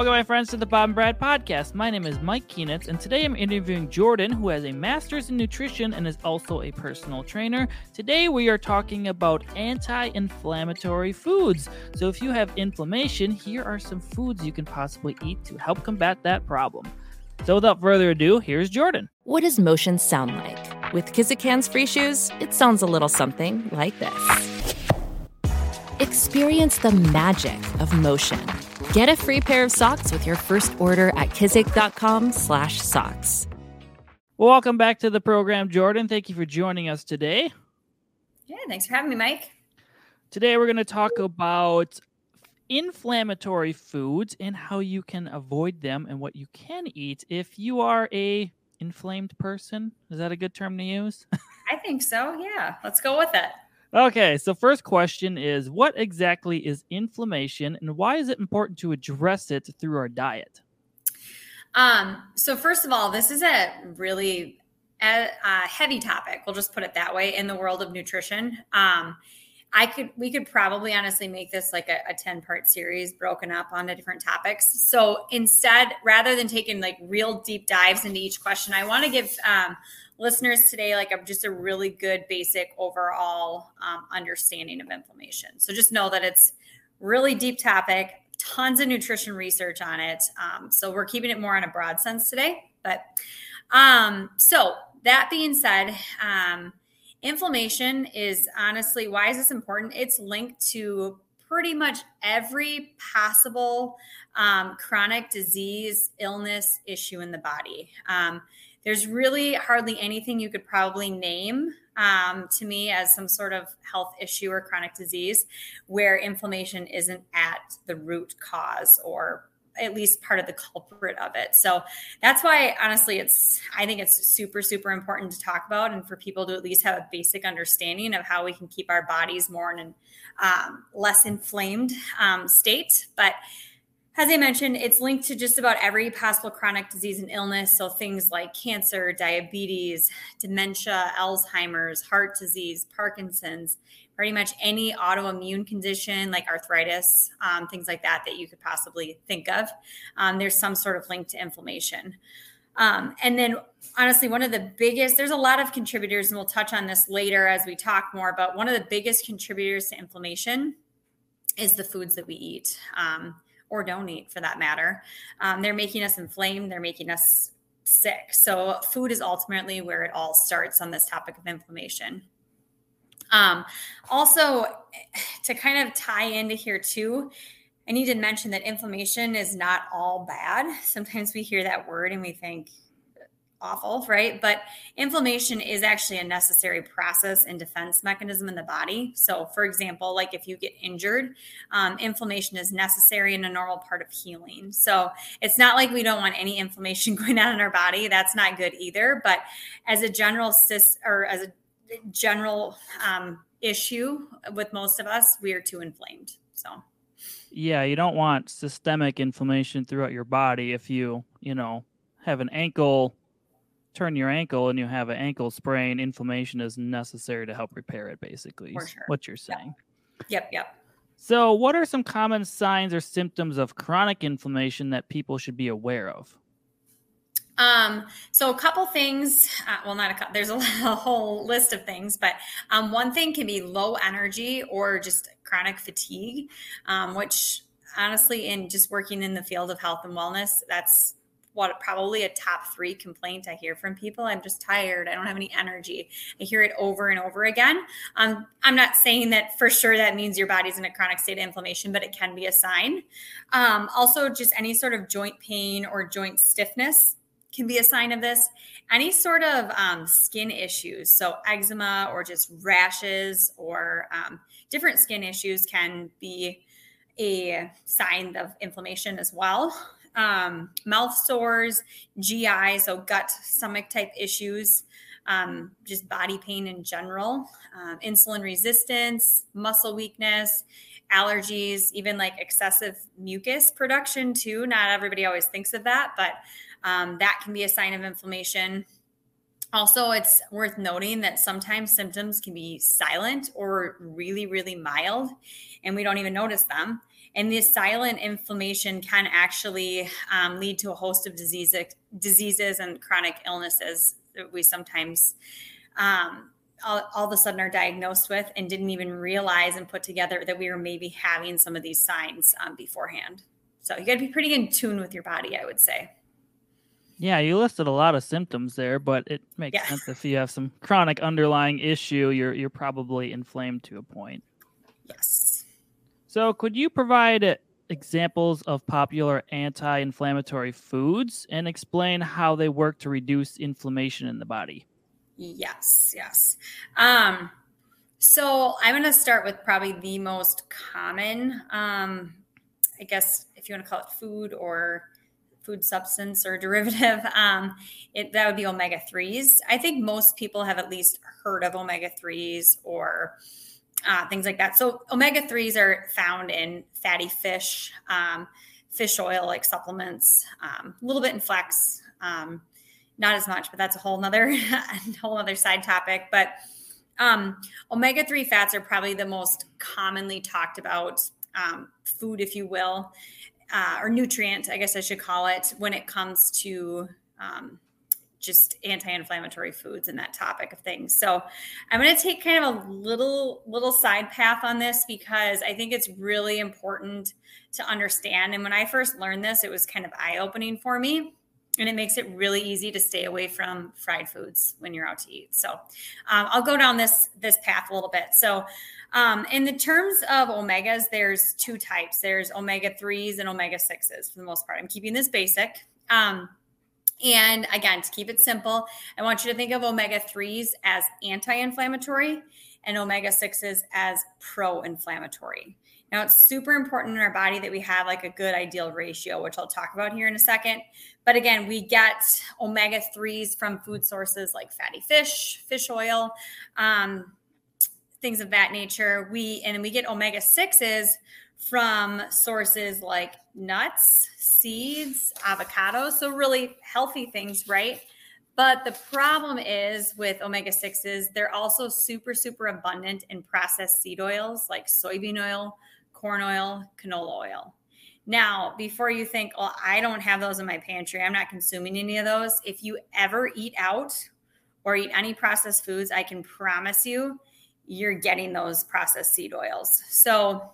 Welcome, my friends, to the Bob and Brad podcast. My name is Mike Keenitz, and today I'm interviewing Jordan, who has a master's in nutrition and is also a personal trainer. Today, we are talking about anti inflammatory foods. So, if you have inflammation, here are some foods you can possibly eat to help combat that problem. So, without further ado, here's Jordan. What does motion sound like? With Kizik hands free shoes, it sounds a little something like this. Experience the magic of motion. Get a free pair of socks with your first order at kizik.com slash socks. Welcome back to the program, Jordan. Thank you for joining us today. Yeah, thanks for having me, Mike. Today, we're going to talk about inflammatory foods and how you can avoid them and what you can eat if you are a inflamed person. Is that a good term to use? I think so. Yeah, let's go with it. Okay, so first question is what exactly is inflammation and why is it important to address it through our diet? Um, so first of all, this is a really heavy topic. We'll just put it that way in the world of nutrition. Um, I could we could probably honestly make this like a, a 10 part series broken up onto different topics. So instead, rather than taking like real deep dives into each question, I want to give um, listeners today like a, just a really good basic overall um, understanding of inflammation. So just know that it's really deep topic, tons of nutrition research on it. Um, so we're keeping it more on a broad sense today. But um, so that being said, um, inflammation is honestly why is this important? It's linked to pretty much every possible um, chronic disease, illness issue in the body. Um, there's really hardly anything you could probably name um, to me as some sort of health issue or chronic disease where inflammation isn't at the root cause or at least part of the culprit of it. So that's why, honestly, it's I think it's super super important to talk about and for people to at least have a basic understanding of how we can keep our bodies more in an um, less inflamed um, state. But as I mentioned, it's linked to just about every possible chronic disease and illness. So things like cancer, diabetes, dementia, Alzheimer's, heart disease, Parkinson's, pretty much any autoimmune condition like arthritis, um, things like that that you could possibly think of. Um, there's some sort of link to inflammation. Um, and then, honestly, one of the biggest, there's a lot of contributors, and we'll touch on this later as we talk more, but one of the biggest contributors to inflammation is the foods that we eat. Um, or don't eat for that matter. Um, they're making us inflamed, they're making us sick. So, food is ultimately where it all starts on this topic of inflammation. Um, also, to kind of tie into here too, I need to mention that inflammation is not all bad. Sometimes we hear that word and we think, awful, right? But inflammation is actually a necessary process and defense mechanism in the body. So, for example, like if you get injured, um, inflammation is necessary and a normal part of healing. So, it's not like we don't want any inflammation going on in our body. That's not good either. But as a general cis or as a general um, issue with most of us, we are too inflamed. So. Yeah, you don't want systemic inflammation throughout your body if you, you know, have an ankle turn your ankle and you have an ankle sprain, inflammation is necessary to help repair it, basically. For sure. What you're saying. Yep, yep. So, what are some common signs or symptoms of chronic inflammation that people should be aware of? Um, so a couple things, uh, well, not a couple, there's a, a, whole list of things, but um, one thing can be low energy or just chronic fatigue, um, which honestly, in just working in the field of health and wellness, that's what probably a top three complaint I hear from people. I'm just tired. I don't have any energy. I hear it over and over again. Um, I'm not saying that for sure that means your body's in a chronic state of inflammation, but it can be a sign. Um, also, just any sort of joint pain or joint stiffness can be a sign of this. Any sort of um, skin issues, so eczema or just rashes or um, different skin issues can be a sign of inflammation as well um, mouth sores, GI, so gut, stomach type issues, um, just body pain in general, um, insulin resistance, muscle weakness, allergies, even like excessive mucus production, too. Not everybody always thinks of that, but um, that can be a sign of inflammation. Also, it's worth noting that sometimes symptoms can be silent or really, really mild, and we don't even notice them. and this silent inflammation can actually um, lead to a host of diseases, diseases and chronic illnesses that we sometimes um, all, all, of a sudden are diagnosed with and didn't even realize and put together that we were maybe having some of these signs um, beforehand. So you got to be pretty in tune with your body, I would say. Yeah, you listed a lot of symptoms there, but it makes yeah. sense if you have some chronic underlying issue, you're you're probably inflamed to a point. Yes. So, could you provide examples of popular anti-inflammatory foods and explain how they work to reduce inflammation in the body? Yes, yes. Um, so I'm going to start with probably the most common, um, I guess, if you want to call it food or food substance or derivative, um, it, that would be omega 3s. I think most people have at least heard of omega 3s or uh, things like that. So, omega 3s are found in fatty fish, um, fish oil like supplements, um, a little bit in flax, um, not as much, but that's a whole nother, whole other side topic. But um, omega 3 fats are probably the most commonly talked about um, food, if you will uh, or nutrient, I guess I should call it, when it comes to um, just anti-inflammatory foods and that topic of things. So I'm going to take kind of a little little side path on this because I think it's really important to understand. And when I first learned this, it was kind of eye-opening for me. And it makes it really easy to stay away from fried foods when you're out to eat. So um, I'll go down this this path a little bit. So um, in the terms of omegas, there's two types. There's omega threes and omega sixes for the most part. I'm keeping this basic. Um, and again, to keep it simple, I want you to think of omega threes as anti-inflammatory and omega sixes as pro-inflammatory. Now, it's super important in our body that we have like a good ideal ratio, which I'll talk about here in a second. But again, we get omega 3s from food sources like fatty fish, fish oil, um, things of that nature. We and we get omega 6s from sources like nuts, seeds, avocados, so really healthy things, right? But the problem is with omega 6s, they're also super, super abundant in processed seed oils like soybean oil, corn oil, canola oil. Now, before you think, well, I don't have those in my pantry, I'm not consuming any of those. If you ever eat out or eat any processed foods, I can promise you you're getting those processed seed oils. So,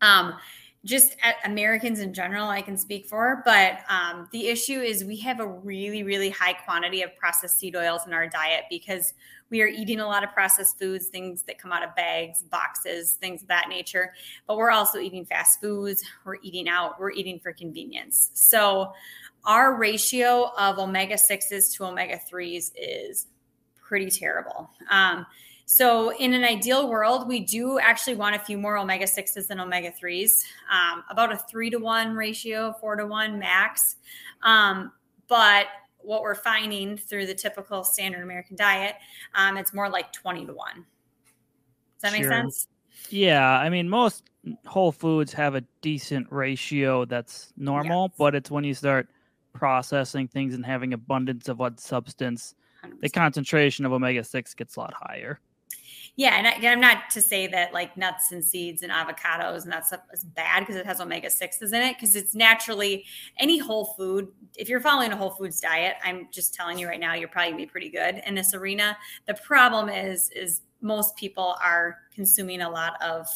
um, just Americans in general, I can speak for, but um, the issue is we have a really, really high quantity of processed seed oils in our diet because we are eating a lot of processed foods, things that come out of bags, boxes, things of that nature. But we're also eating fast foods, we're eating out, we're eating for convenience. So, our ratio of omega 6s to omega 3s is pretty terrible. Um, so, in an ideal world, we do actually want a few more omega 6s than omega 3s, um, about a three to one ratio, four to one max. Um, but what we're finding through the typical standard American diet, um, it's more like 20 to one. Does that sure. make sense? Yeah. I mean, most whole foods have a decent ratio that's normal, yes. but it's when you start processing things and having abundance of one substance, 100%. the concentration of omega 6 gets a lot higher yeah, and, I, am not to say that like nuts and seeds and avocados and that stuff is bad because it has omega sixes in it because it's naturally any whole food. If you're following a whole foods diet, I'm just telling you right now, you're probably gonna be pretty good in this arena. The problem is, is most people are consuming a lot of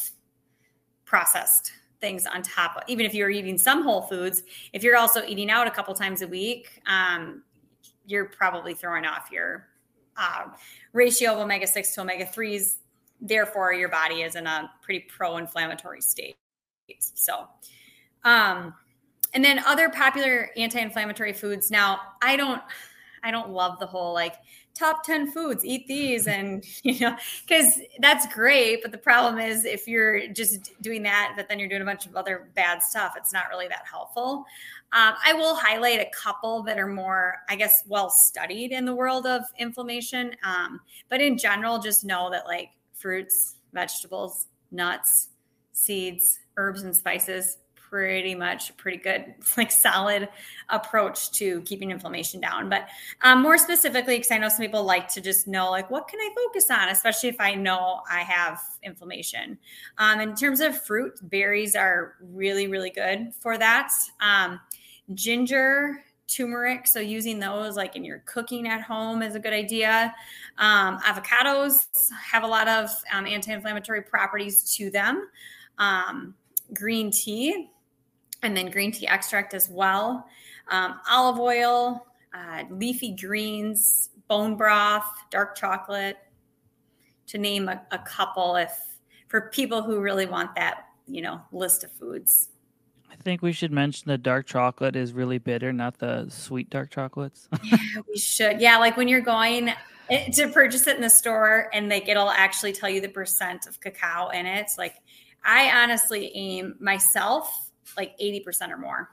processed things on top of even if you're eating some whole foods if you're also eating out a couple times a week um, you're probably throwing off your uh, ratio of omega 6 to omega 3s. Therefore, your body is in a pretty pro inflammatory state. So, um, and then other popular anti inflammatory foods. Now, I don't. I don't love the whole like top 10 foods, eat these. And, you know, because that's great. But the problem is if you're just doing that, but then you're doing a bunch of other bad stuff, it's not really that helpful. Um, I will highlight a couple that are more, I guess, well studied in the world of inflammation. Um, but in general, just know that like fruits, vegetables, nuts, seeds, herbs, and spices, pretty much pretty good, like solid approach to keeping inflammation down. But um, more specifically, because I know some people like to just know, like, what can I focus on, especially if I know I have inflammation. Um, in terms of fruit, berries are really, really good for that. Um, ginger turmeric. So using those like in your cooking at home is a good idea. Um, avocados have a lot of um, anti-inflammatory properties to them. Um, green tea, and then green tea extract as well. Um, olive oil, uh, leafy greens, bone broth, dark chocolate, to name a, a couple. If for people who really want that, you know, list of foods. Think we should mention the dark chocolate is really bitter, not the sweet dark chocolates. yeah, we should. Yeah, like when you're going eh, to purchase it in the store and like it'll actually tell you the percent of cacao in it. Like I honestly aim myself like 80% or more.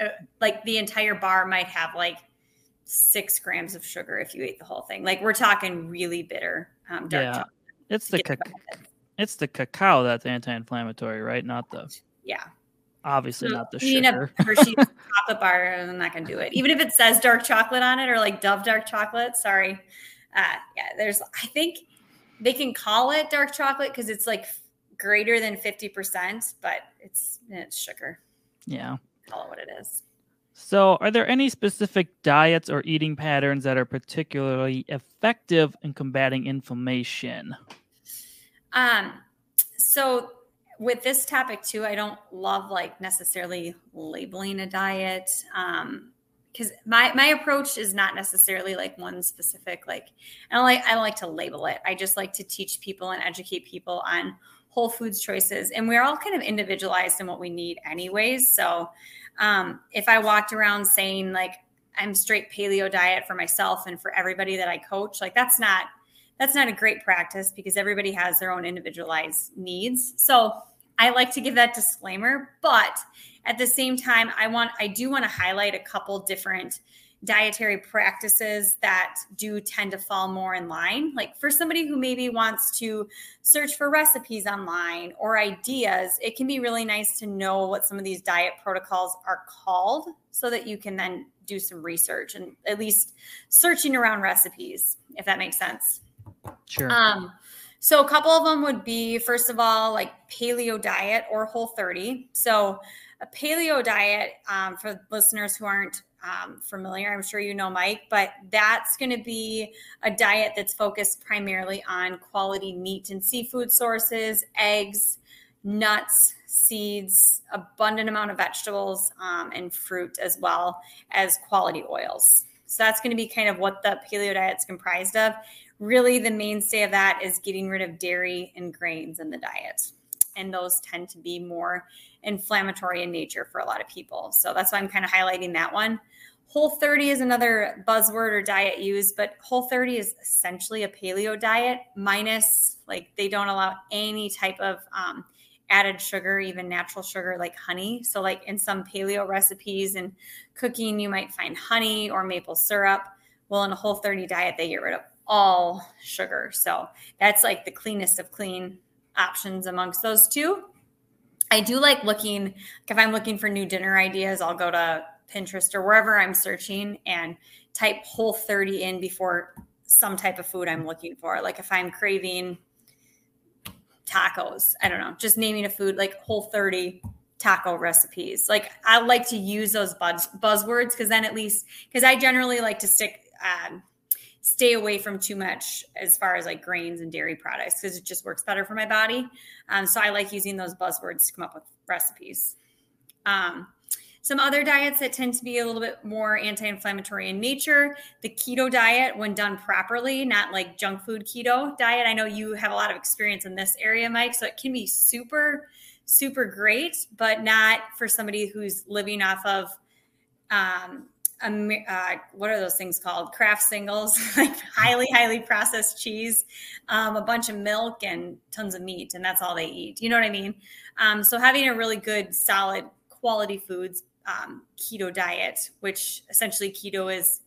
Uh, like the entire bar might have like six grams of sugar if you ate the whole thing. Like we're talking really bitter um, dark yeah. chocolate. It's the ca- it's the cacao that's anti-inflammatory, right? Not the yeah obviously not the sugar. A Hershey's chocolate bar, I'm not gonna do it. Even if it says dark chocolate on it or like Dove dark chocolate. Sorry. Uh, yeah, there's. I think they can call it dark chocolate because it's like greater than fifty percent, but it's it's sugar. Yeah. Call it what it is. So, are there any specific diets or eating patterns that are particularly effective in combating inflammation? Um, so with this topic too, I don't love like necessarily labeling a diet. Um, because my my approach is not necessarily like one specific like I don't like I don't like to label it. I just like to teach people and educate people on whole foods choices and we're all kind of individualized in what we need anyways. So um, if I walked around saying like I'm straight paleo diet for myself and for everybody that I coach, like that's not that's not a great practice because everybody has their own individualized needs. So I like to give that disclaimer, but at the same time, I want I do want to highlight a couple different dietary practices that do tend to fall more in line. Like for somebody who maybe wants to search for recipes online or ideas, it can be really nice to know what some of these diet protocols are called so that you can then do some research and at least searching around recipes, if that makes sense. Sure. Um, so a couple of them would be first of all like paleo diet or whole 30. So a paleo diet um, for listeners who aren't um, familiar, I'm sure you know Mike, but that's going to be a diet that's focused primarily on quality meat and seafood sources, eggs, nuts, seeds, abundant amount of vegetables, um, and fruit as well as quality oils. So that's going to be kind of what the paleo diet's comprised of really the mainstay of that is getting rid of dairy and grains in the diet. And those tend to be more inflammatory in nature for a lot of people. So that's why I'm kind of highlighting that one. Whole 30 is another buzzword or diet used, but Whole 30 is essentially a paleo diet, minus like they don't allow any type of um, added sugar, even natural sugar like honey. So, like in some paleo recipes and cooking, you might find honey or maple syrup. Well, in a Whole 30 diet, they get rid of all sugar. So that's like the cleanest of clean options amongst those two. I do like looking, if I'm looking for new dinner ideas, I'll go to Pinterest or wherever I'm searching and type whole 30 in before some type of food I'm looking for. Like if I'm craving tacos, I don't know, just naming a food like whole 30 taco recipes. Like I like to use those buzz buzzwords because then at least because I generally like to stick um, stay away from too much as far as like grains and dairy products because it just works better for my body. Um, so I like using those buzzwords to come up with recipes. Um, some other diets that tend to be a little bit more anti inflammatory in nature the keto diet, when done properly, not like junk food keto diet. I know you have a lot of experience in this area, Mike, so it can be super, super great, but not for somebody who's living off of um, uh, what are those things called? Kraft singles, like highly, highly processed cheese, um, a bunch of milk, and tons of meat, and that's all they eat. You know what I mean? Um, so having a really good, solid, quality foods um, keto diet, which essentially keto is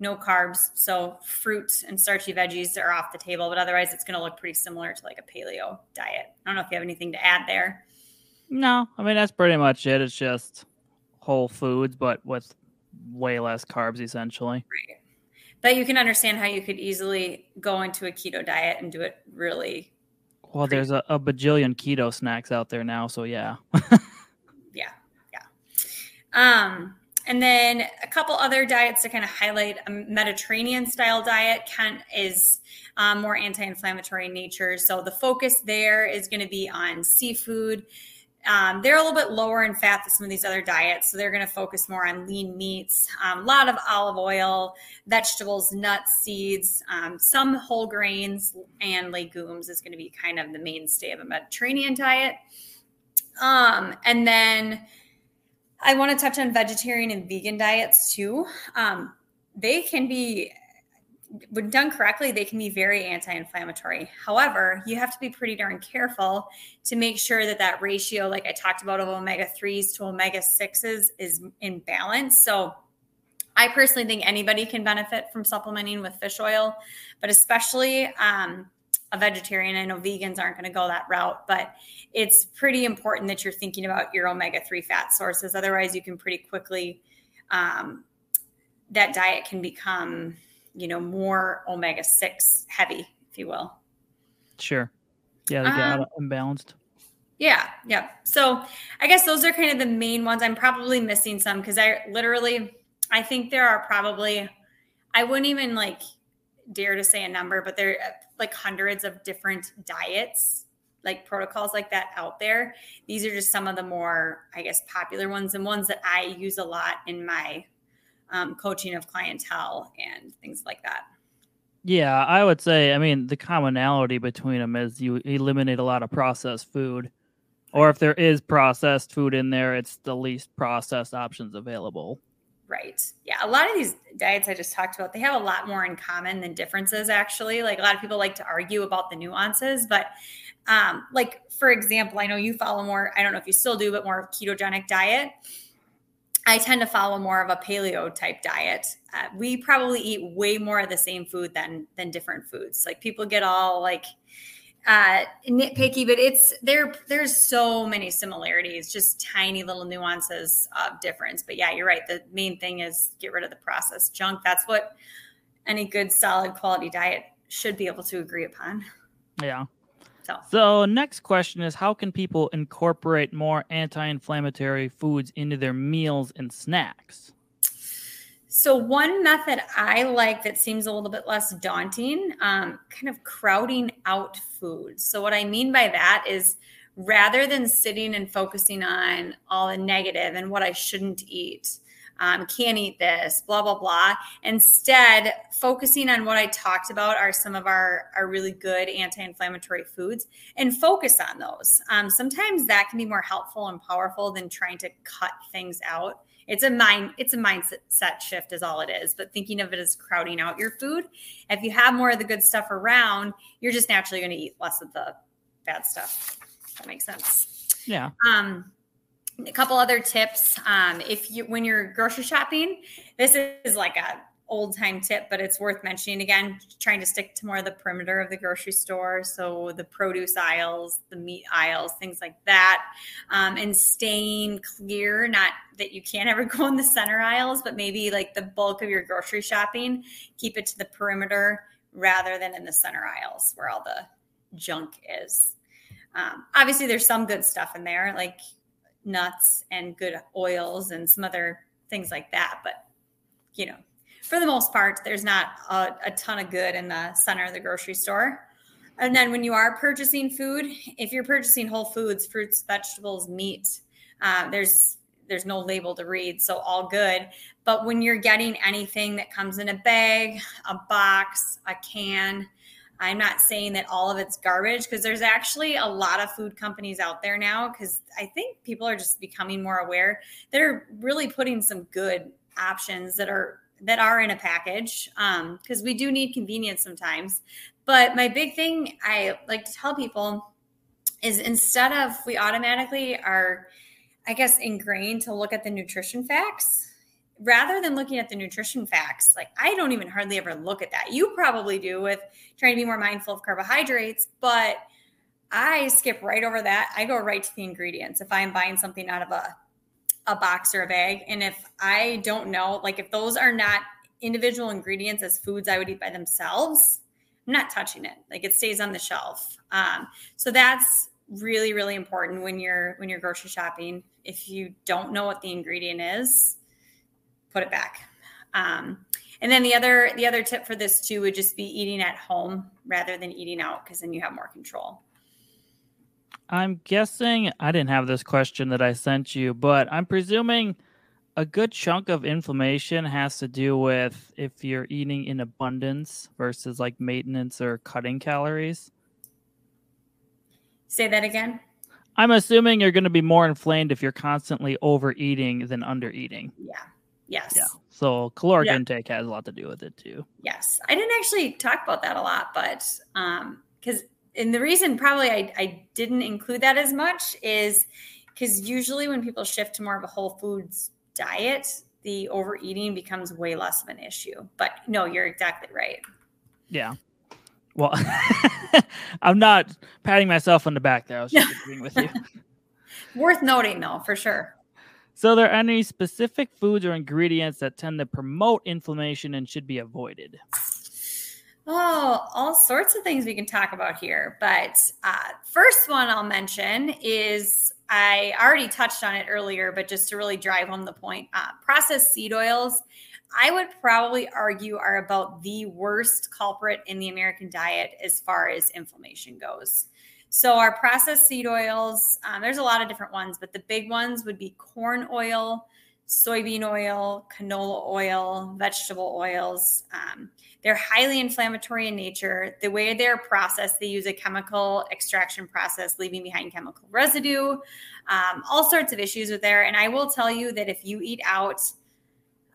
no carbs, so fruits and starchy veggies are off the table, but otherwise it's going to look pretty similar to like a paleo diet. I don't know if you have anything to add there. No, I mean that's pretty much it. It's just whole foods, but with way less carbs, essentially. Right. But you can understand how you could easily go into a keto diet and do it really. Well, there's a, a bajillion keto snacks out there now, so yeah. yeah, yeah. Um, and then a couple other diets to kind of highlight a Mediterranean style diet can is um, more anti-inflammatory in nature. So the focus there is going to be on seafood um, they're a little bit lower in fat than some of these other diets. So they're going to focus more on lean meats, um, a lot of olive oil, vegetables, nuts, seeds, um, some whole grains, and legumes is going to be kind of the mainstay of a Mediterranean diet. Um, and then I want to touch on vegetarian and vegan diets too. Um, they can be when done correctly, they can be very anti-inflammatory. However, you have to be pretty darn careful to make sure that that ratio, like I talked about, of omega threes to omega sixes, is in balance. So, I personally think anybody can benefit from supplementing with fish oil, but especially um, a vegetarian. I know vegans aren't going to go that route, but it's pretty important that you're thinking about your omega three fat sources. Otherwise, you can pretty quickly um, that diet can become you know, more omega 6 heavy, if you will. Sure. Yeah, they get um, imbalanced. Yeah, yeah. So I guess those are kind of the main ones. I'm probably missing some because I literally, I think there are probably, I wouldn't even like dare to say a number, but there are like hundreds of different diets, like protocols like that out there. These are just some of the more, I guess, popular ones and ones that I use a lot in my um, coaching of clientele and things like that. Yeah, I would say, I mean, the commonality between them is you eliminate a lot of processed food. Or if there is processed food in there, it's the least processed options available. Right. Yeah. A lot of these diets I just talked about, they have a lot more in common than differences, actually. Like a lot of people like to argue about the nuances, but um, like for example, I know you follow more, I don't know if you still do, but more ketogenic diet. I tend to follow more of a paleo type diet. Uh, we probably eat way more of the same food than than different foods. Like people get all like uh, nitpicky, but it's there. There's so many similarities, just tiny little nuances of difference. But yeah, you're right. The main thing is get rid of the processed junk. That's what any good, solid, quality diet should be able to agree upon. Yeah. So. so, next question is how can people incorporate more anti-inflammatory foods into their meals and snacks? So, one method I like that seems a little bit less daunting, um, kind of crowding out foods. So, what I mean by that is rather than sitting and focusing on all the negative and what I shouldn't eat, um, can't eat this, blah, blah, blah. Instead, focusing on what I talked about are some of our, our really good anti inflammatory foods and focus on those. Um, sometimes that can be more helpful and powerful than trying to cut things out. It's a mind, it's a mindset shift, is all it is. But thinking of it as crowding out your food. If you have more of the good stuff around, you're just naturally going to eat less of the bad stuff. That makes sense. Yeah. Um, a couple other tips um, if you when you're grocery shopping this is like a old time tip but it's worth mentioning again trying to stick to more of the perimeter of the grocery store. So the produce aisles the meat aisles things like that um, and staying clear not that you can't ever go in the center aisles but maybe like the bulk of your grocery shopping keep it to the perimeter rather than in the center aisles where all the junk is. Um, obviously there's some good stuff in there like nuts and good oils and some other things like that. But, you know, for the most part, there's not a, a, ton of good in the center of the grocery store. And then when you are purchasing food, if you're purchasing whole foods, fruits, vegetables, meat, uh, there's there's no label to read, so all good. But when you're getting anything that comes in a bag, a box, a can, I'm not saying that all of it's garbage because there's actually a lot of food companies out there now because I think people are just becoming more aware. They're really putting some good options that are that are in a package because um, we do need convenience sometimes. But my big thing I like to tell people is instead of we automatically are, I guess, ingrained to look at the nutrition facts rather than looking at the nutrition facts, like I don't even hardly ever look at that. You probably do with trying to be more mindful of carbohydrates, but I skip right over that. I go right to the ingredients. If I'm buying something out of a a box or a bag, and if I don't know, like if those are not individual ingredients as foods I would eat by themselves, I'm not touching it. Like it stays on the shelf. Um, so that's really really important when you're when you're grocery shopping. If you don't know what the ingredient is, put it back. Um, and then the other the other tip for this too would just be eating at home rather than eating out because then you have more control. I'm guessing I didn't have this question that I sent you, but I'm presuming a good chunk of inflammation has to do with if you're eating in abundance versus like maintenance or cutting calories. Say that again. I'm assuming you're going to be more inflamed if you're constantly overeating than undereating. Yeah. Yes. Yeah. So caloric yeah. intake has a lot to do with it too. Yes. I didn't actually talk about that a lot, but um because and the reason probably I, I didn't include that as much is because usually when people shift to more of a whole foods diet, the overeating becomes way less of an issue. But no, you're exactly right. Yeah. Well, I'm not patting myself on the back there. I was just agreeing with you. Worth noting, though, for sure. So, are there any specific foods or ingredients that tend to promote inflammation and should be avoided? Oh, all sorts of things we can talk about here. But uh, first one I'll mention is I already touched on it earlier, but just to really drive home the point, uh, processed seed oils, I would probably argue are about the worst culprit in the American diet as far as inflammation goes. So, our processed seed oils, um, there's a lot of different ones, but the big ones would be corn oil, soybean oil, canola oil, vegetable oils. Um, they're highly inflammatory in nature. The way they're processed, they use a chemical extraction process, leaving behind chemical residue, um, all sorts of issues with there. And I will tell you that if you eat out,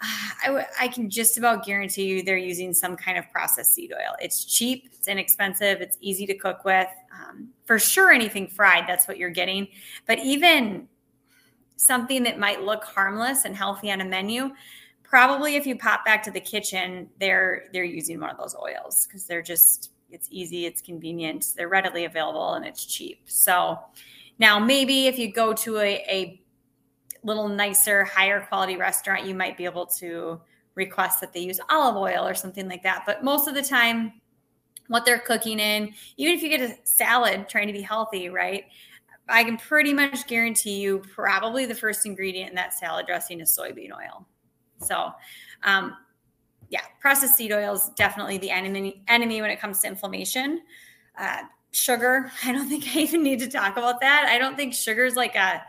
I, w- I can just about guarantee you they're using some kind of processed seed oil. It's cheap, it's inexpensive, it's easy to cook with. Um, for sure, anything fried, that's what you're getting. But even something that might look harmless and healthy on a menu, probably if you pop back to the kitchen, they're they're using one of those oils because they're just it's easy, it's convenient, they're readily available, and it's cheap. So now maybe if you go to a, a little nicer, higher quality restaurant, you might be able to request that they use olive oil or something like that. But most of the time, what they're cooking in, even if you get a salad trying to be healthy, right? I can pretty much guarantee you probably the first ingredient in that salad dressing is soybean oil. So, um, yeah, processed seed oil is definitely the enemy enemy when it comes to inflammation. Uh, sugar, I don't think I even need to talk about that. I don't think sugar is like a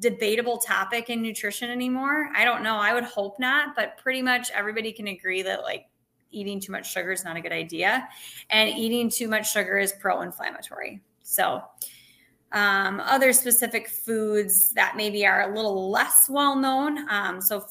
debatable topic in nutrition anymore. I don't know. I would hope not, but pretty much everybody can agree that like eating too much sugar is not a good idea, and eating too much sugar is pro-inflammatory. So, um, other specific foods that maybe are a little less well known. Um, so,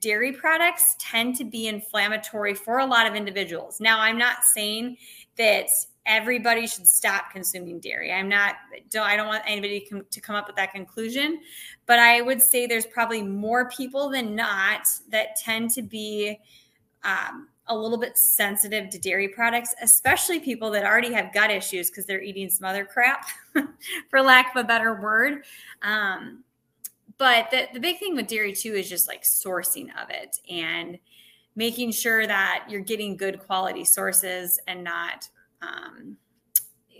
dairy products tend to be inflammatory for a lot of individuals. Now, I'm not saying that everybody should stop consuming dairy. I'm not don't I don't want anybody to come up with that conclusion, but I would say there's probably more people than not that tend to be um, a little bit sensitive to dairy products, especially people that already have gut issues because they're eating some other crap, for lack of a better word. Um, but the, the big thing with dairy too is just like sourcing of it and making sure that you're getting good quality sources and not um,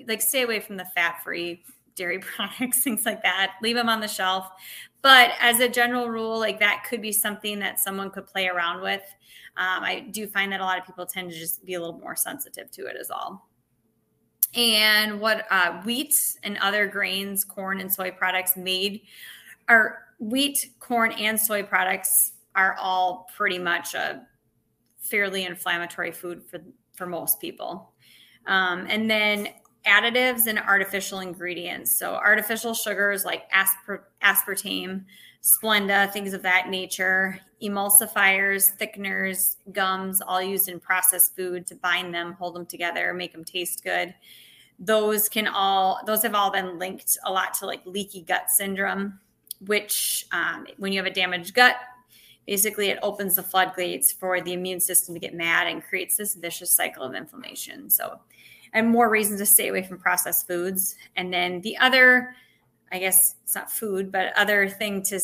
like stay away from the fat free dairy products, things like that. Leave them on the shelf. But as a general rule, like that could be something that someone could play around with. Um, I do find that a lot of people tend to just be a little more sensitive to it as all. And what uh, wheat and other grains, corn and soy products made are wheat, corn, and soy products are all pretty much a fairly inflammatory food for for most people. Um, and then additives and artificial ingredients. So artificial sugars like aspar- aspartame, Splenda, things of that nature, emulsifiers, thickeners, gums, all used in processed food to bind them, hold them together, make them taste good. Those can all, those have all been linked a lot to like leaky gut syndrome, which um, when you have a damaged gut, basically it opens the floodgates for the immune system to get mad and creates this vicious cycle of inflammation. So and more reasons to stay away from processed foods. And then the other, I guess it's not food, but other thing to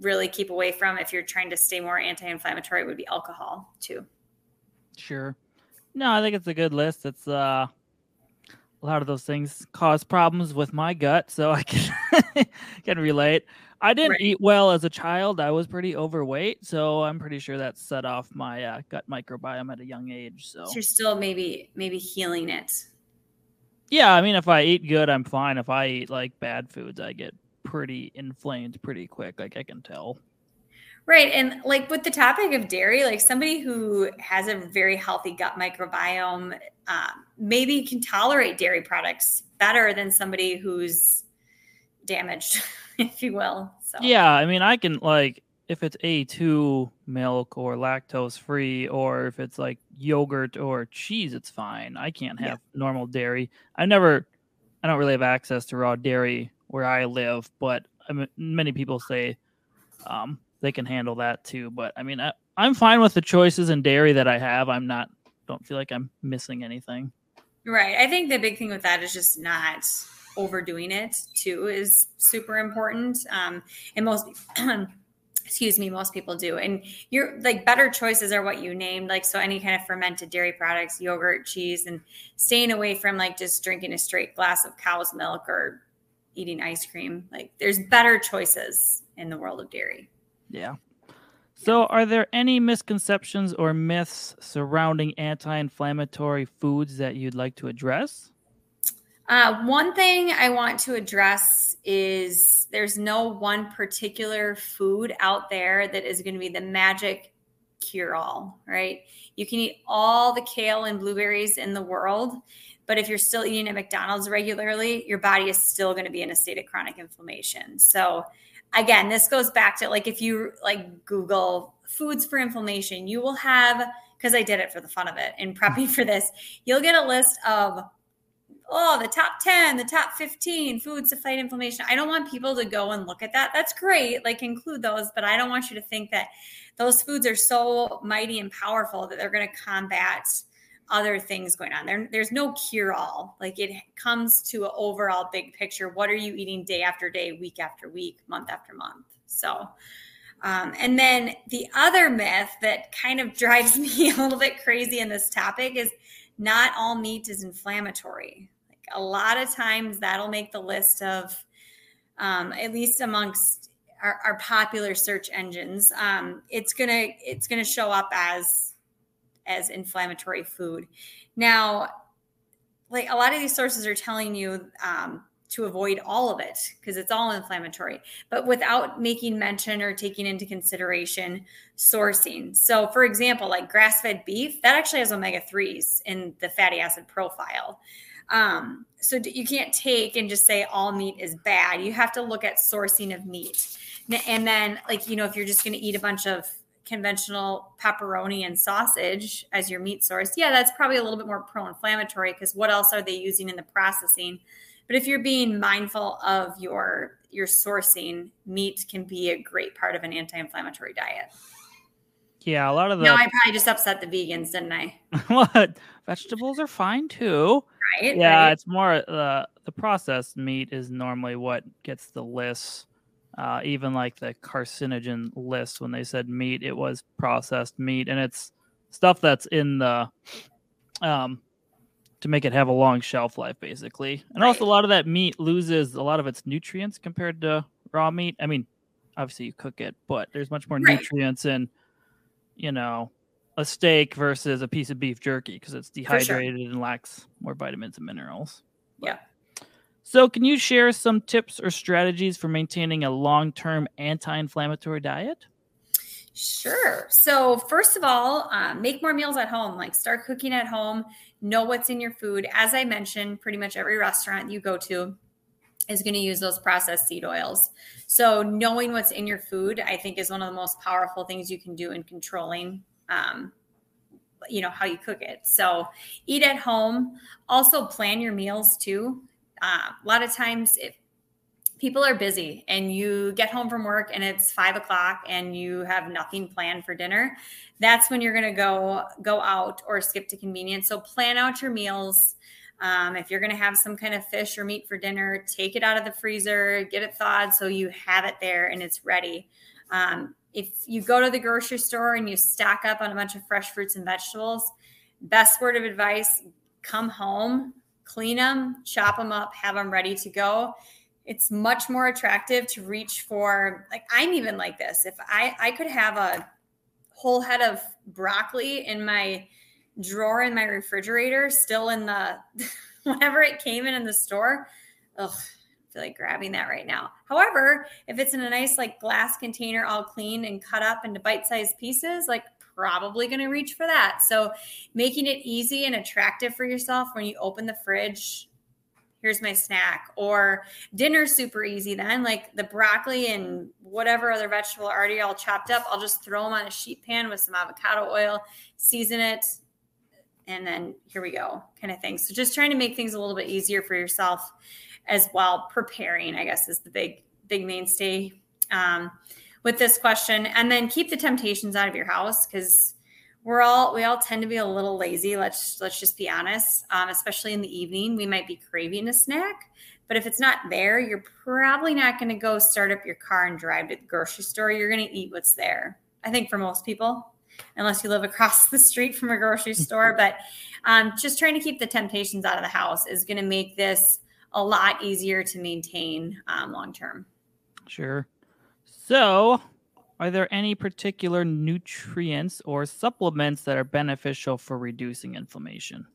really keep away from if you're trying to stay more anti-inflammatory would be alcohol too. Sure. No, I think it's a good list. It's uh a lot of those things cause problems with my gut, so I can can relate. I didn't right. eat well as a child. I was pretty overweight, so I'm pretty sure that set off my uh, gut microbiome at a young age. So. so you're still maybe maybe healing it. Yeah, I mean, if I eat good, I'm fine. If I eat like bad foods, I get pretty inflamed pretty quick. Like I can tell. Right. And like with the topic of dairy, like somebody who has a very healthy gut microbiome uh, maybe can tolerate dairy products better than somebody who's damaged, if you will. So. Yeah. I mean, I can like, if it's A2 milk or lactose free, or if it's like yogurt or cheese, it's fine. I can't have yeah. normal dairy. I never, I don't really have access to raw dairy where I live, but I mean, many people say, um, they can handle that too. But I mean, I, I'm fine with the choices in dairy that I have. I'm not, don't feel like I'm missing anything. Right. I think the big thing with that is just not overdoing it too is super important. Um, and most, excuse me, most people do. And you're like better choices are what you named, like so any kind of fermented dairy products, yogurt, cheese, and staying away from like just drinking a straight glass of cow's milk or eating ice cream. Like there's better choices in the world of dairy. Yeah. So, are there any misconceptions or myths surrounding anti inflammatory foods that you'd like to address? Uh, one thing I want to address is there's no one particular food out there that is going to be the magic cure all, right? You can eat all the kale and blueberries in the world, but if you're still eating at McDonald's regularly, your body is still going to be in a state of chronic inflammation. So, again, this goes back to like if you like Google foods for inflammation, you will have because I did it for the fun of it in prepping for this, you'll get a list of oh, the top 10, the top 15 foods to fight inflammation. I don't want people to go and look at that. That's great, like include those, but I don't want you to think that those foods are so mighty and powerful that they're going to combat other things going on. There, there's no cure all. Like it comes to an overall big picture. What are you eating day after day, week after week, month after month? So, um, and then the other myth that kind of drives me a little bit crazy in this topic is not all meat is inflammatory. A lot of times that'll make the list of, um, at least amongst our, our popular search engines. Um, it's gonna it's gonna show up as as inflammatory food. Now, like a lot of these sources are telling you um, to avoid all of it because it's all inflammatory, but without making mention or taking into consideration sourcing. So, for example, like grass fed beef, that actually has omega 3s in the fatty acid profile. Um, so, you can't take and just say all meat is bad. You have to look at sourcing of meat. And then, like, you know, if you're just going to eat a bunch of conventional pepperoni and sausage as your meat source, yeah, that's probably a little bit more pro inflammatory because what else are they using in the processing? But if you're being mindful of your your sourcing, meat can be a great part of an anti-inflammatory diet. Yeah, a lot of the. No, I probably just upset the vegans, didn't I? what? Vegetables are fine too. Right. Yeah, right. it's more the uh, the processed meat is normally what gets the list uh, even like the carcinogen list when they said meat it was processed meat and it's stuff that's in the um to make it have a long shelf life basically and right. also a lot of that meat loses a lot of its nutrients compared to raw meat i mean obviously you cook it but there's much more right. nutrients in you know a steak versus a piece of beef jerky because it's dehydrated sure. and lacks more vitamins and minerals but, yeah so, can you share some tips or strategies for maintaining a long term anti inflammatory diet? Sure. So, first of all, uh, make more meals at home. Like, start cooking at home, know what's in your food. As I mentioned, pretty much every restaurant you go to is going to use those processed seed oils. So, knowing what's in your food, I think, is one of the most powerful things you can do in controlling um, you know how you cook it. So eat at home. Also plan your meals too. Uh, a lot of times if people are busy and you get home from work and it's five o'clock and you have nothing planned for dinner that's when you're going to go go out or skip to convenience. So plan out your meals. Um, if you're going to have some kind of fish or meat for dinner, take it out of the freezer, get it thawed so you have it there and it's ready. Um, if you go to the grocery store and you stack up on a bunch of fresh fruits and vegetables, best word of advice come home, clean them, chop them up, have them ready to go. It's much more attractive to reach for, like, I'm even like this. If I, I could have a whole head of broccoli in my drawer in my refrigerator, still in the whenever it came in in the store. Ugh, feel like grabbing that right now. However, if it's in a nice like glass container, all clean and cut up into bite-sized pieces, like probably going to reach for that. So, making it easy and attractive for yourself when you open the fridge. Here's my snack, or dinner super easy. Then, like the broccoli and whatever other vegetable already all chopped up, I'll just throw them on a sheet pan with some avocado oil, season it, and then here we go kind of thing so just trying to make things a little bit easier for yourself as well preparing i guess is the big big mainstay um, with this question. And then keep the temptations out of your house because we're all we all tend to be a little lazy let's let's just be honest. Um, especially in the evening we might be craving a snack but if it's not there you're probably not going to go start up your car and drive to the grocery store. You're going to eat what's there i think for most people unless you live across the street from a grocery store. But um, just trying to keep the temptations out of the house is going to make this a lot easier to maintain um, long term. Sure. So, are there any particular nutrients or supplements that are beneficial for reducing inflammation?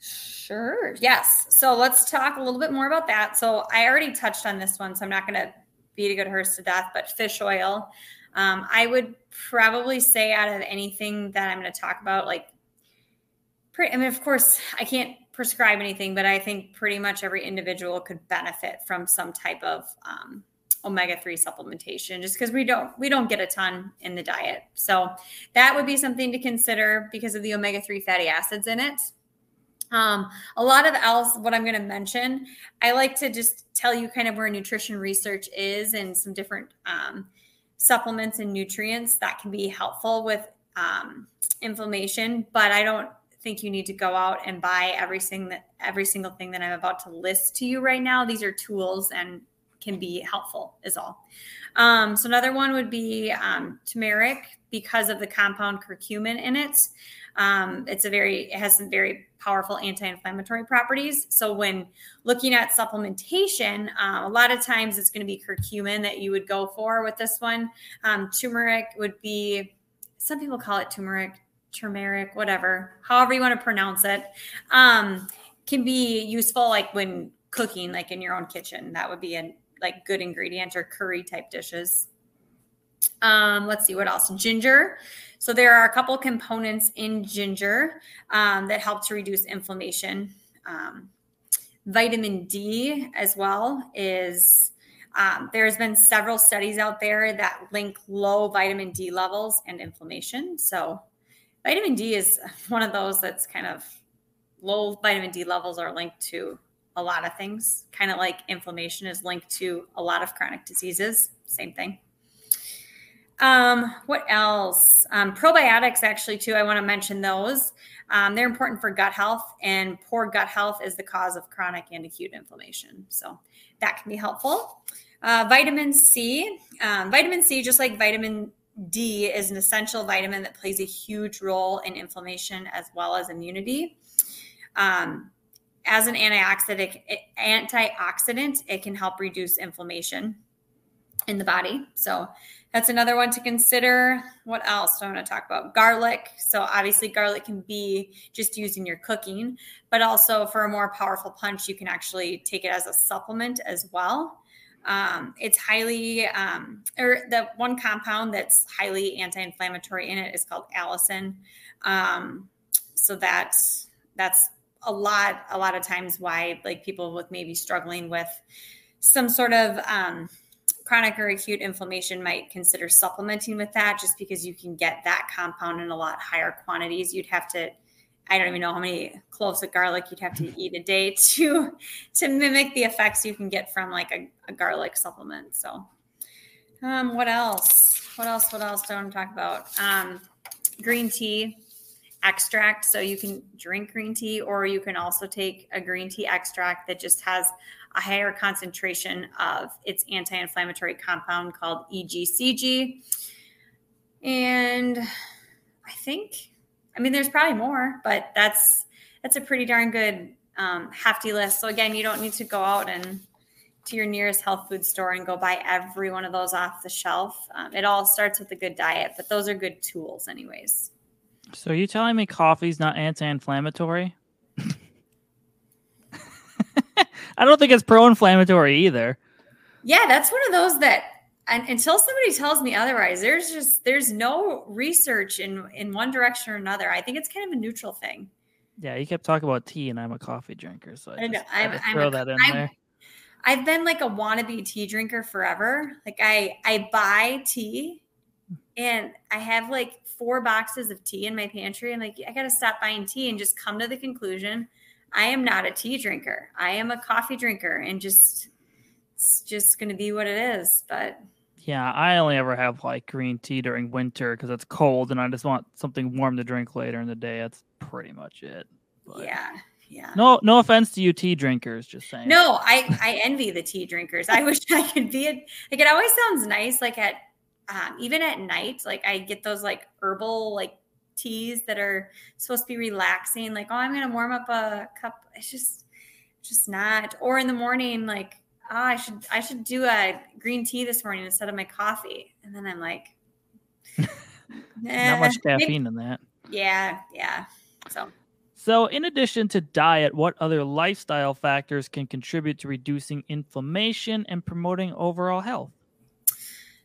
Sure. Yes. So let's talk a little bit more about that. So I already touched on this one, so I'm not going to beat a good horse to death, but fish oil um, I would probably say out of anything that I'm going to talk about, like, pretty, I mean, of course, I can't prescribe anything, but I think pretty much every individual could benefit from some type of um, omega-3 supplementation just because we don't we don't get a ton in the diet. So that would be something to consider because of the omega-3 fatty acids in it. Um, a lot of else what i'm going to mention i like to just tell you kind of where nutrition research is and some different um, supplements and nutrients that can be helpful with um, inflammation, but I don't think you need to go out and buy every single every single thing that I'm about to list to you right now. These are tools and can be helpful is all. Um, so another one would be um, turmeric because of the compound curcumin in it. Um, it's a very it has some very powerful anti-inflammatory properties. So when looking at supplementation, uh, a lot of times it's going to be curcumin that you would go for with this one. Um, turmeric would be some people call it turmeric, turmeric, whatever, however you want to pronounce it. Um, can be useful like when cooking, like in your own kitchen. That would be a like good ingredient or curry type dishes. Um, let's see what else. Ginger. So there are a couple components in ginger um, that help to reduce inflammation. Um, vitamin D as well is um, there's been several studies out there that link low vitamin D levels and inflammation. So vitamin D is one of those that's kind of low vitamin D levels are linked to a lot of things, kind of like inflammation is linked to a lot of chronic diseases. Same thing. Um, what else? Um, probiotics, actually, too. I want to mention those. Um, they're important for gut health, and poor gut health is the cause of chronic and acute inflammation. So that can be helpful. Uh, vitamin C. Um, vitamin C, just like vitamin D, is an essential vitamin that plays a huge role in inflammation as well as immunity. Um, as an antioxidant, antioxidant, it can help reduce inflammation in the body. So that's another one to consider. What else do I want to talk about? Garlic. So obviously, garlic can be just used in your cooking, but also for a more powerful punch, you can actually take it as a supplement as well. Um, it's highly, um, or the one compound that's highly anti-inflammatory in it is called allicin. Um, so that's that's a lot, a lot of times why like people with maybe struggling with some sort of um, chronic or acute inflammation might consider supplementing with that just because you can get that compound in a lot higher quantities. You'd have to I don't even know how many cloves of garlic you'd have to eat a day to to mimic the effects you can get from like a, a garlic supplement. So um, what else? What else? What else do I want to talk about? Um, green tea extract. So you can drink green tea, or you can also take a green tea extract that just has a higher concentration of its anti inflammatory compound called EGCG. And I think, I mean, there's probably more, but that's that's a pretty darn good um, hefty list. So again, you don't need to go out and to your nearest health food store and go buy every one of those off the shelf. Um, it all starts with a good diet, but those are good tools, anyways. So, are you telling me coffee's not anti-inflammatory? I don't think it's pro-inflammatory either. Yeah, that's one of those that and until somebody tells me otherwise, there's just there's no research in in one direction or another. I think it's kind of a neutral thing. Yeah, you kept talking about tea, and I'm a coffee drinker, so I, I know. I'm, I'm throw a, that in I'm, there. I've been like a wannabe tea drinker forever. Like I I buy tea, and I have like four boxes of tea in my pantry. And like I got to stop buying tea and just come to the conclusion I am not a tea drinker. I am a coffee drinker, and just it's just going to be what it is. But yeah, I only ever have like green tea during winter because it's cold and I just want something warm to drink later in the day. That's pretty much it. But yeah. Yeah. No, no offense to you tea drinkers, just saying. No, I I envy the tea drinkers. I wish I could be a, like it always sounds nice like at um, even at night like I get those like herbal like teas that are supposed to be relaxing like oh I'm going to warm up a cup. It's just just not or in the morning like oh, I should I should do a green tea this morning instead of my coffee. And then I'm like, not much caffeine in that. Yeah, yeah. So so, in addition to diet, what other lifestyle factors can contribute to reducing inflammation and promoting overall health?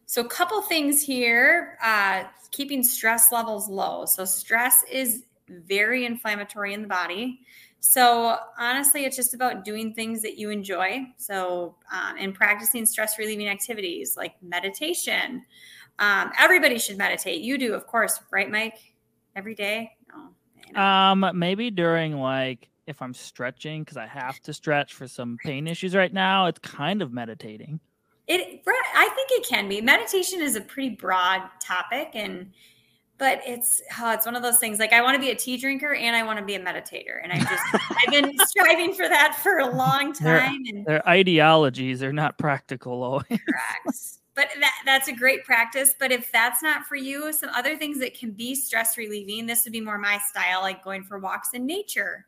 So, a couple things here uh, keeping stress levels low. So, stress is very inflammatory in the body. So honestly, it's just about doing things that you enjoy. So um, and practicing stress relieving activities like meditation. Um, everybody should meditate. You do, of course, right, Mike? Every day? No. Um, maybe during like if I'm stretching because I have to stretch for some pain issues right now. It's kind of meditating. It, I think it can be. Meditation is a pretty broad topic, and but it's oh, it's one of those things like I want to be a tea drinker and I want to be a meditator. And I just I've been striving for that for a long time. Their, and their ideologies are not practical always. Correct. But that, that's a great practice. But if that's not for you, some other things that can be stress relieving, this would be more my style, like going for walks in nature,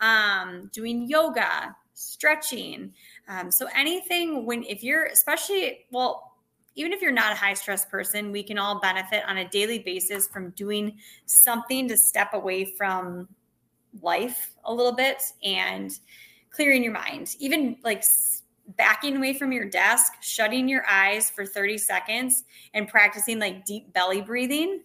um, doing yoga, stretching. Um, so anything when if you're especially well even if you're not a high stress person, we can all benefit on a daily basis from doing something to step away from life a little bit and clearing your mind. Even like backing away from your desk, shutting your eyes for 30 seconds and practicing like deep belly breathing.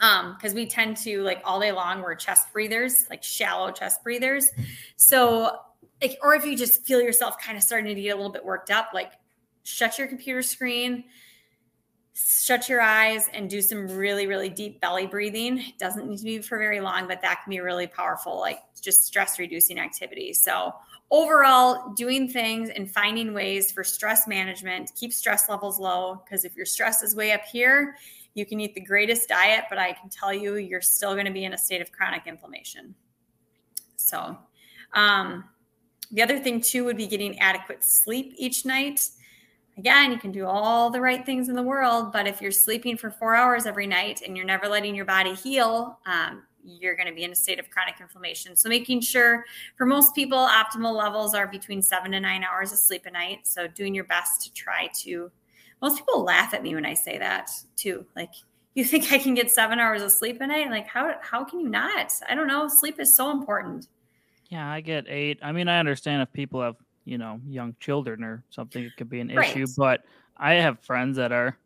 Um, because we tend to like all day long, we're chest breathers, like shallow chest breathers. So, like, or if you just feel yourself kind of starting to get a little bit worked up, like shut your computer screen, shut your eyes, and do some really, really deep belly breathing. It doesn't need to be for very long, but that can be really powerful, like just stress reducing activity. So, overall, doing things and finding ways for stress management, keep stress levels low. Because if your stress is way up here, you can eat the greatest diet, but I can tell you, you're still going to be in a state of chronic inflammation. So, um, the other thing too would be getting adequate sleep each night again, you can do all the right things in the world, but if you're sleeping for four hours every night and you're never letting your body heal, um, you're going to be in a state of chronic inflammation. So, making sure for most people, optimal levels are between seven to nine hours of sleep a night. So, doing your best to try to. Most people laugh at me when I say that too. Like, you think I can get seven hours of sleep a night? Like, how how can you not? I don't know. Sleep is so important. Yeah, I get eight. I mean, I understand if people have you know young children or something it could be an right. issue but i have friends that are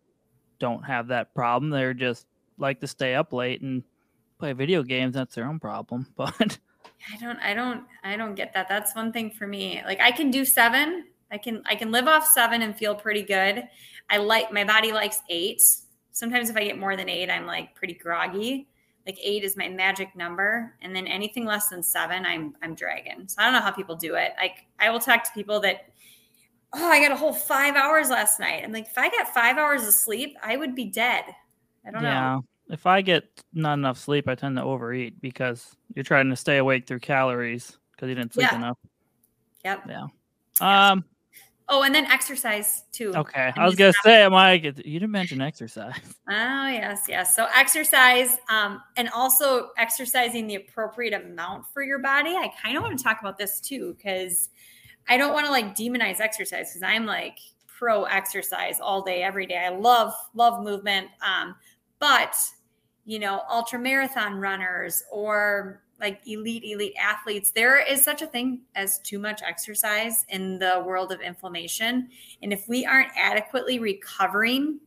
don't have that problem. They're just like to stay up late and play video games that's their own problem but i don't i don't i don't get that. That's one thing for me like i can do seven i can i can live off seven and feel pretty good. I like my body likes eight sometimes if i get more than eight i'm like pretty groggy like eight is my magic number and then anything less than seven i'm i'm dragging so i don't know how people do it like i will talk to people that oh i got a whole five hours last night i'm like if i got five hours of sleep i would be dead i don't yeah. know if I get not enough sleep, I tend to overeat because you're trying to stay awake through calories because you didn't sleep Yeah. enough. Yep. Yeah. Um. Oh, and then exercise too. Okay. I was gonna say, Mike, it- you didn't mention exercise. Oh yes, yes. So exercise, um, and also exercising the appropriate amount for your body. I kind of want to talk about this too because I don't want to like demonize exercise because I'm like pro exercise all day, every day. I love love movement, um, but you know, ultra marathon runners or like elite elite athletes, there is such a thing as too much exercise in the world of inflammation, and if we aren't adequately recovering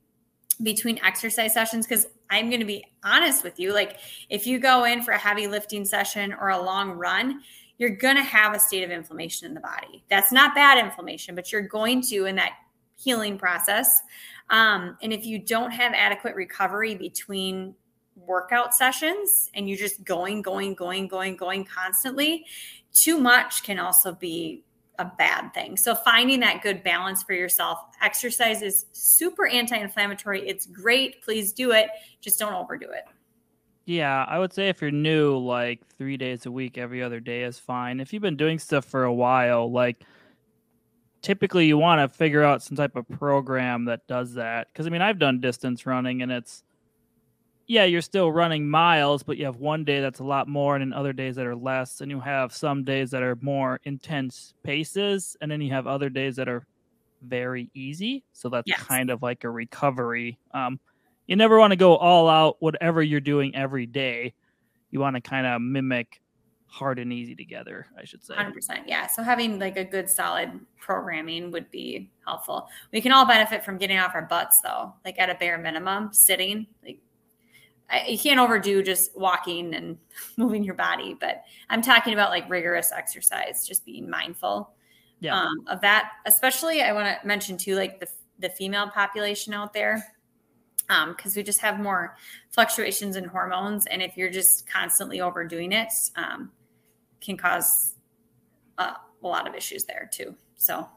between exercise sessions because I'm going to be honest with you like if you go in for a heavy lifting session or a long run you're going to have a state of inflammation in the body. That's not bad inflammation but you're going to in that healing process. Um, and if you don't have adequate recovery between workout sessions and you're just going going going going going constantly too much can also be a bad thing. So finding that good balance for yourself. Exercise is super anti-inflammatory. It's great. Please do it. Just don't overdo it. Yeah, I would say if you're new, like three days a week, every other day is fine. If you've been doing stuff for a while, like typically you want to figure out some type of program that does that. Because I mean, I've done distance running and it's, yeah, you're still running miles, but you have one day that's a lot more and then other days that are less. And you have some days that are more intense paces. And then you have other days that are very easy. So that's Yes. kind of like a recovery. Um, you never want to go all out whatever you're doing every day you want to kind of mimic hard and easy together i should say 100%. Yeah. So having like a good solid programming would be helpful. We can all benefit from getting off our butts though, like at a bare minimum, sitting. Like I, you can't overdo just walking and moving your body, but I'm talking about like rigorous exercise, just being mindful yeah um, of that. Especially, I want to mention too, like the the female population out there, because we just have more fluctuations in hormones, and if you're just constantly overdoing it, um, can cause uh, a lot of issues there too. So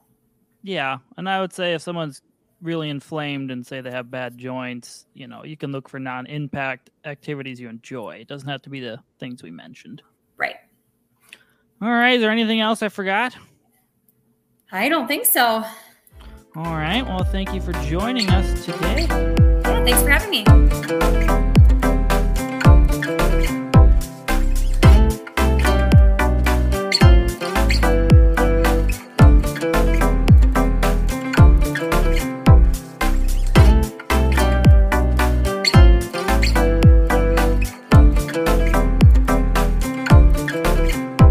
yeah and i would say if someone's really inflamed and say they have bad joints you know you can look for non-impact activities you enjoy. It doesn't have to be the things we mentioned. Right, all right is there anything else i forgot? I don't think so. all right well thank you for joining us today. Yeah, thanks for having me.